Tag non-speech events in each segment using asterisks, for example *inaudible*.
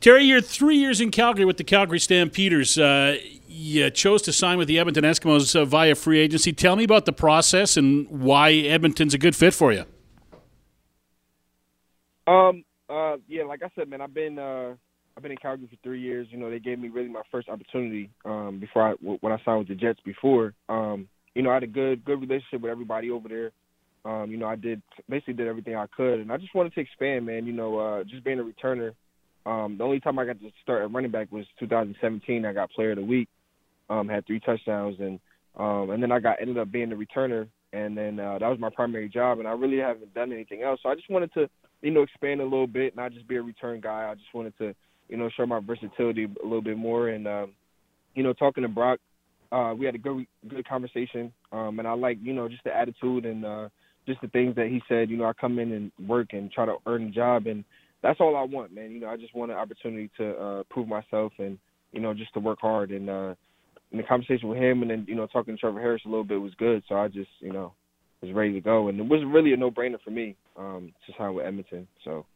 Terry, you're three years in Calgary with the Calgary Stampeders. Uh, you chose to sign with the Edmonton Eskimos uh, via free agency. Tell me about the process and why Edmonton's a good fit for you. Um. Uh. Yeah. Like I said, man, I've been uh, I've been in Calgary for three years. You know, they gave me really my first opportunity. Um. Before I when I signed with the Jets before. Um. You know, I had a good good relationship with everybody over there. Um. You know, I did basically did everything I could, and I just wanted to expand, man. You know, uh, just being a returner. Um. The only time I got to start at running back was 2017. I got Player of the Week. Um. Had three touchdowns, and um. And then I got ended up being the returner, and then uh, that was my primary job, and I really haven't done anything else. So I just wanted to you know, expand a little bit, not just be a return guy. I just wanted to, you know, show my versatility a little bit more. And, um, you know, talking to Brock, uh, we had a good good conversation. Um, and I like, you know, just the attitude and uh, just the things that he said. You know, I come in and work and try to earn a job, and that's all I want, man. You know, I just want an opportunity to uh, prove myself and, you know, just to work hard. And, uh, and the conversation with him and then, you know, talking to Trevor Harris a little bit was good. So I just, you know, was ready to go, and it was really a no-brainer for me um, to sign with Edmonton. So.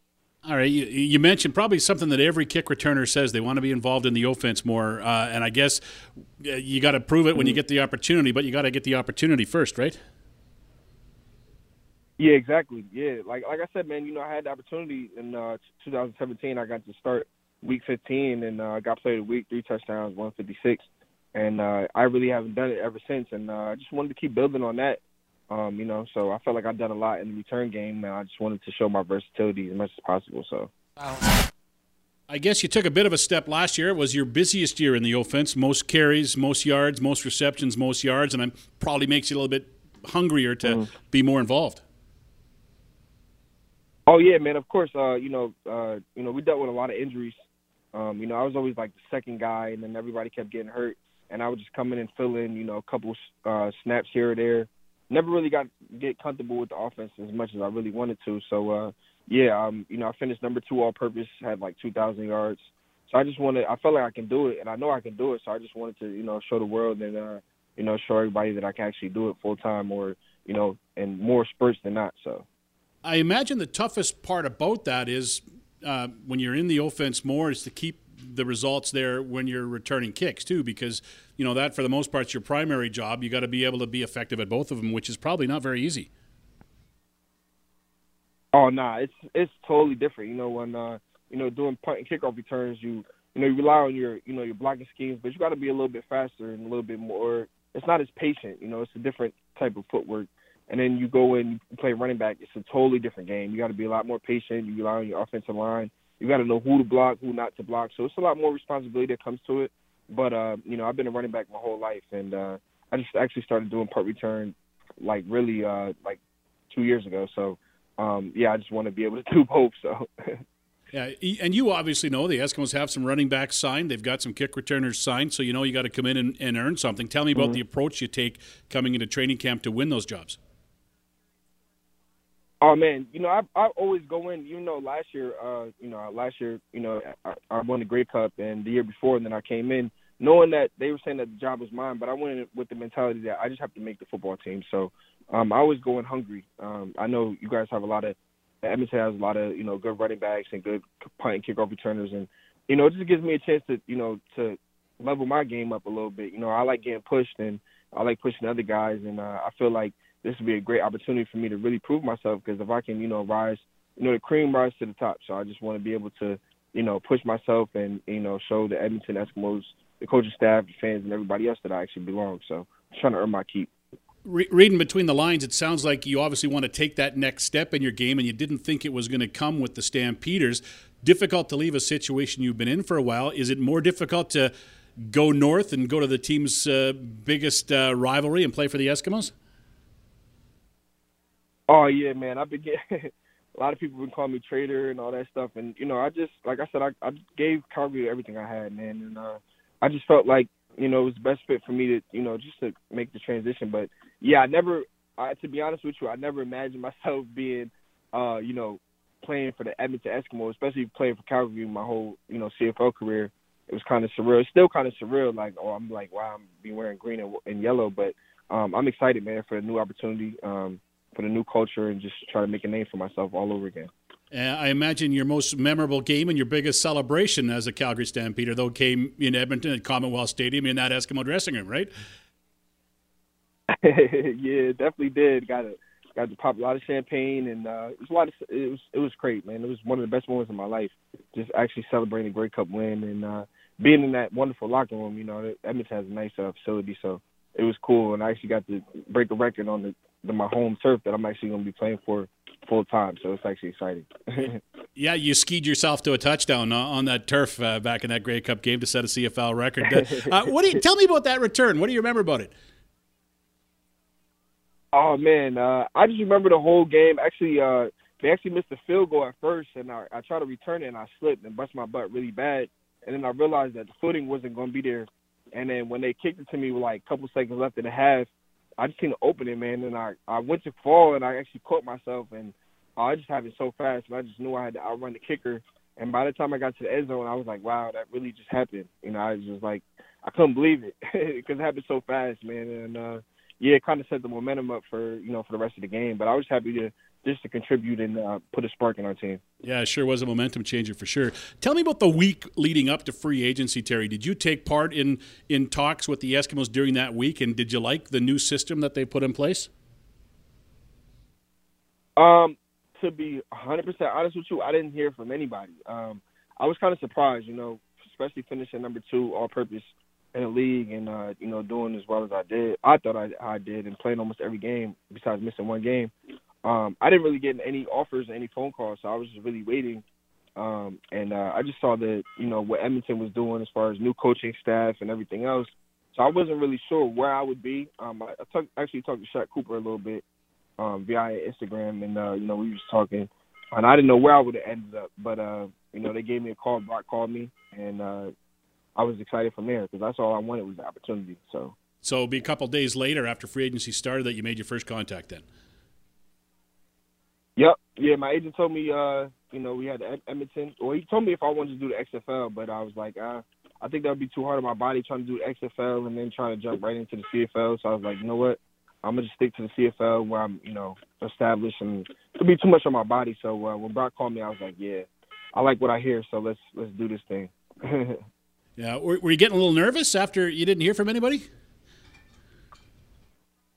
All right, you, you, mentioned probably something that every kick returner says they want to be involved in the offense more, uh, and I guess uh, you got to prove it when you mm-hmm. get the opportunity, but you got to get the opportunity first, right? Yeah, exactly. Yeah, like like I said, man, you know, I had the opportunity in uh, 2017. I got to start week 15, and uh, I got played a week, three touchdowns, 156, and uh, I really haven't done it ever since. And uh, I just wanted to keep building on that um, you know, so I felt like I've done a lot in the return game, and I just wanted to show my versatility as much as possible. So. I guess you took a bit of a step last year. It was your busiest year in the offense. Most carries, most yards, most receptions, most yards, and it probably makes you a little bit hungrier to mm. be more involved. Oh yeah, man. Of course, uh, you know, uh, you know, we dealt with a lot of injuries. Um, you know, I was always like the second guy, and then everybody kept getting hurt, and I would just come in and fill in, you know, a couple uh, snaps here or there never really got get comfortable with the offense as much as I really wanted to. So uh yeah, um, you know, I finished number two all purpose, had like two thousand yards. So I just wanted I felt like I can do it and I know I can do it, so I just wanted to, you know, show the world and uh, you know, show everybody that I can actually do it full time or, you know, in more spurts than not. So I imagine the toughest part about that is uh, when you're in the offense more is to keep the results there when you're returning kicks too, because you know that for the most part is your primary job. You got to be able to be effective at both of them, which is probably not very easy. Oh nah, it's it's totally different. You know when uh, you know doing punt and kickoff returns, you you know you rely on your you know your blocking schemes, but you got to be a little bit faster and a little bit more. It's not as patient. You know, it's a different type of footwork. And then you go in, you play running back. It's a totally different game. You got to be a lot more patient. You rely on your offensive line you got to know who to block, who not to block. So it's a lot more responsibility that comes to it. But uh, you know, I've been a running back my whole life, and uh, I just actually started doing punt return like really uh, like two years ago. So um, yeah, I just want to be able to *laughs* do both. So. Yeah, and you obviously know the Eskimos have some running backs signed. They've got some kick returners signed, so you know you got to come in and, and, earn something. Tell me about mm-hmm. the approach you take coming into training camp to win those jobs. Oh man, you know I I always go in. You know, last year, uh, you know, last year, you know, I, I won the Grey Cup, and the year before, and then I came in knowing that they were saying that the job was mine, but I went in with the mentality that I just have to make the football team. So um, I always go in hungry. Um, I know you guys have a lot of Edmonton has a lot of you know good running backs and good punt and kickoff returners, and you know it just gives me a chance to you know to level my game up a little bit. You know, I like getting pushed and I like pushing other guys, and uh, I feel like this would be a great opportunity for me to really prove myself because if I can, you know, rise, you know, the cream rise to the top. So I just want to be able to, you know, push myself and, you know, show the Edmonton Eskimos, the coaching staff, the fans, and everybody else that I actually belong. So I'm trying to earn my keep. Re- reading between the lines, it sounds like you obviously want to take that next step in your game, and you didn't think it was going to come with the Stampeders. Difficult to leave a situation you've been in for a while. Is it more difficult to go north and go to the team's uh, biggest uh, rivalry and play for the Eskimos? Oh yeah, man. I've been getting *laughs* a lot of people been calling me traitor and all that stuff, and you know, I just like I said, I, I gave Calgary everything I had, man, and uh, I just felt like you know it was the best fit for me to you know just to make the transition. But yeah, I never, I, to be honest with you, I never imagined *laughs* myself being, uh, you know, playing for the Edmonton Eskimos, especially playing for Calgary my whole you know CFL career. It was kind of surreal. It's still kind of surreal. Like, oh, I'm like, wow, I'm be wearing green and, and yellow, but um, I'm excited, man, for a new opportunity. Um, for the new culture and just try to make a name for myself all over again. Uh, I imagine your most memorable game and your biggest celebration as a Calgary Stampeder, though, came in Edmonton at Commonwealth Stadium in that Eskimo dressing room, right? *laughs* yeah, definitely did. Got a got to pop a lot of champagne, and uh, it was a lot. Of, it was it was great, man. It was one of the best moments of my life. Just actually celebrating a Grey Cup win and uh, being in that wonderful locker room. You know, Edmonton has a nice uh, facility, so it was cool. And I actually got to break a record on the my home turf that I'm actually going to be playing for full time. So it's actually exciting. *laughs* yeah, you skied yourself to a touchdown on that turf uh, back in that Grey Cup game to set a CFL record. *laughs* Uh, what do you tell me about that return? What do you remember about it? Oh man, uh, I just remember the whole game. Actually, uh, they actually missed a field goal at first, and I, I tried to return it, and I slipped and bust my butt really bad. And then I realized that the footing wasn't going to be there. And then when they kicked it to me with like a couple seconds left in the half, I just seen the opening, man, and I I went to fall and I actually caught myself and I just happened so fast and I just knew I had to outrun the kicker. And by the time I got to the end zone, I was like, wow, that really just happened. You know, I was just like, I couldn't believe it *laughs* because it happened so fast, man. And uh, yeah, it kind of set the momentum up for you know for the rest of the game. But I was happy to just to contribute and uh, put a spark in our team. Yeah, it sure was a momentum changer for sure. Tell me about the week leading up to free agency, Terry. Did you take part in in talks with the Eskimos during that week, and did you like the new system that they put in place? Um, to be 100% honest with you, I didn't hear from anybody. Um, I was kind of surprised, you know, especially finishing number two all-purpose in the league and uh, you know doing as well as I did. I thought I I did and playing almost every game besides missing one game um, I didn't really get any offers or any phone calls, so I was just really waiting. Um, and uh, I just saw that you know what Edmonton was doing as far as new coaching staff and everything else. So I wasn't really sure where I would be. Um, I, I talk, actually talked to Shaq Cooper a little bit um, via Instagram, and uh, you know we was talking, and I didn't know where I would have ended up, but uh, you know they gave me a call. Brock called me, and uh, I was excited from there because that's all I wanted was the opportunity. So. So it'll be a couple days later after free agency started that you made your first contact then. Yep. Yeah, my agent told me, uh, you know, we had the Edmonton. Well, he told me if I wanted to do the XFL, but I was like, uh, I think that would be too hard on my body trying to do the XFL and then trying to jump right into the CFL. So I was like, you know what? I'm gonna just stick to the CFL where I'm, you know, established, and it'll be too much on my body. So uh, when Brock called me, I was like, yeah, I like what I hear, so let's let's do this thing. *laughs* yeah, were, were you getting a little nervous after you didn't hear from anybody?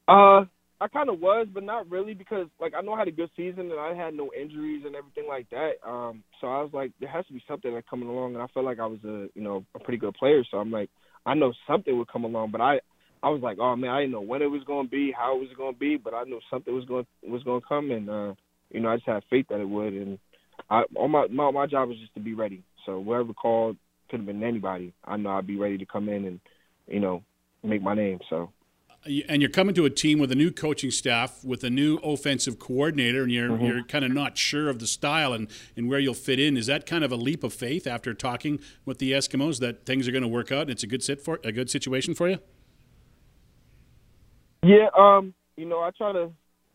Uh, I kind of was, but not really because like I know I had a good season and I had no injuries and everything like that. Um, so I was like, there has to be something that coming along, and I felt like I was a you know a pretty good player. So I'm like, I know something would come along, but I I was like, oh man, I didn't know when it was going to be, how it was going to be, but I knew something was going was going to come, and uh, you know I just had faith that it would, and I all my my my job was just to be ready. So whoever called could have been anybody. I know I'd be ready to come in and you know make my name. So and you're coming to a team with a new coaching staff, with a new offensive coordinator, and you're mm-hmm. you're kind of not sure of the style and, and where you'll fit in. Is that kind of a leap of faith after talking with the Eskimos that things are going to work out and it's a good sit for a good situation for you? Yeah, um, you know, I try to,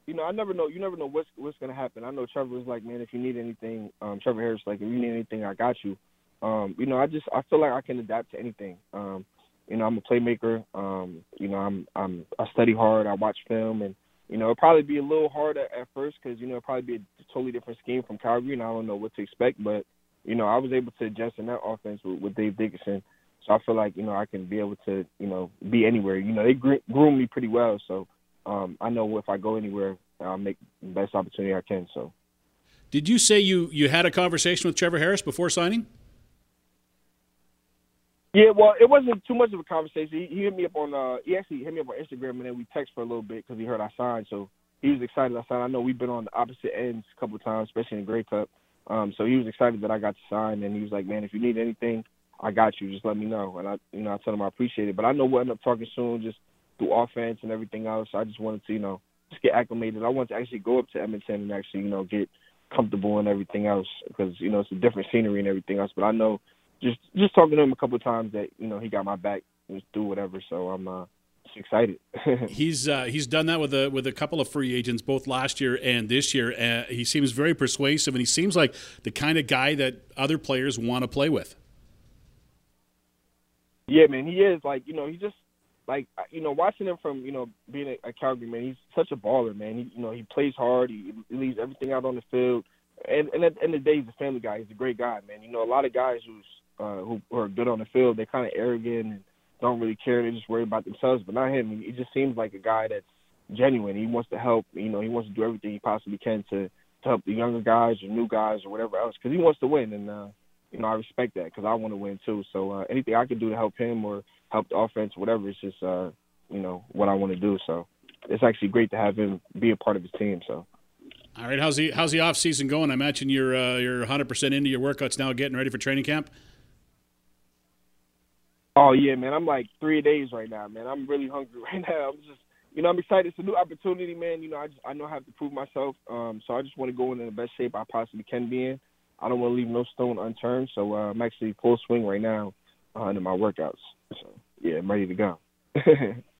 you know, I never know. You never know what's what's going to happen. I know Trevor was like, man, if you need anything, um, Trevor Harris like, if you need anything, I got you. Um, you know, I just I feel like I can adapt to anything. Um, you know, I'm a playmaker. Um, you know, I'm I'm I study hard. I watch film, and you know, it'll probably be a little hard at, at first because you know it'll probably be a totally different scheme from Calgary, and I don't know what to expect. But you know, I was able to adjust in that offense with, with Dave Dickenson, so I feel like you know I can be able to you know be anywhere. You know, they groom me pretty well, so um, I know if I go anywhere, I'll make the best opportunity I can. So. Did you say you, you had a conversation with Trevor Harris before signing? Yeah, well, it wasn't too much of a conversation. He, he hit me up on uh, he actually hit me up on Instagram, and then we text for a little bit because he heard I signed. So he was excited I signed. I know we've been on the opposite ends a couple of times, especially in the Grey Cup. Um, so he was excited that I got to sign, and he was like, "Man, if you need anything, I got you. Just let me know." And I, you know, I told him I appreciate it. But I know we'll end up talking soon, just through offense and everything else. I just wanted to, you know, just get acclimated. I wanted to actually go up to Edmonton and actually, you know, get comfortable and everything else because you know it's a different scenery and everything else. But I know just just talking to him a couple of times that you know he got my back just do whatever. So I'm uh, excited. *laughs* he's uh, he's done that with a with a couple of free agents both last year and this year. Uh, he seems very persuasive, and he seems like the kind of guy that other players want to play with. Yeah, man, he is like you know he just like you know watching him from you know being a, a Calgary man, he's such a baller, man. He you know he plays hard, he, he leaves everything out on the field and, and at the end of the day, he's a family guy. He's a great guy, man. You know, a lot of guys who's uh, who, who are good on the field, they're kind of arrogant and don't really care. They just worry about themselves. But not him. He just seems like a guy that's genuine. He wants to help. You know, he wants to do everything he possibly can to, to help the younger guys or new guys or whatever else because he wants to win. And uh, you know, I respect that because I want to win too. So uh, anything I can do to help him or help the offense, whatever, it's just uh, you know what I want to do. So it's actually great to have him be a part of his team. So. All right, how's the how's the off season going? I imagine you're uh, you're 100 percent into your workouts now, getting ready for training camp. Oh yeah, man. I'm like three days right now, man. I'm really hungry *laughs* right now. I'm just, you know, I'm excited. It's a new opportunity, man. You know, I just I know I have to prove myself. Um, so I just want to go in in the best shape I possibly can be in. I don't want to leave no stone unturned. So uh, I'm actually full swing right now uh, into my workouts. So yeah, I'm ready to go. *laughs*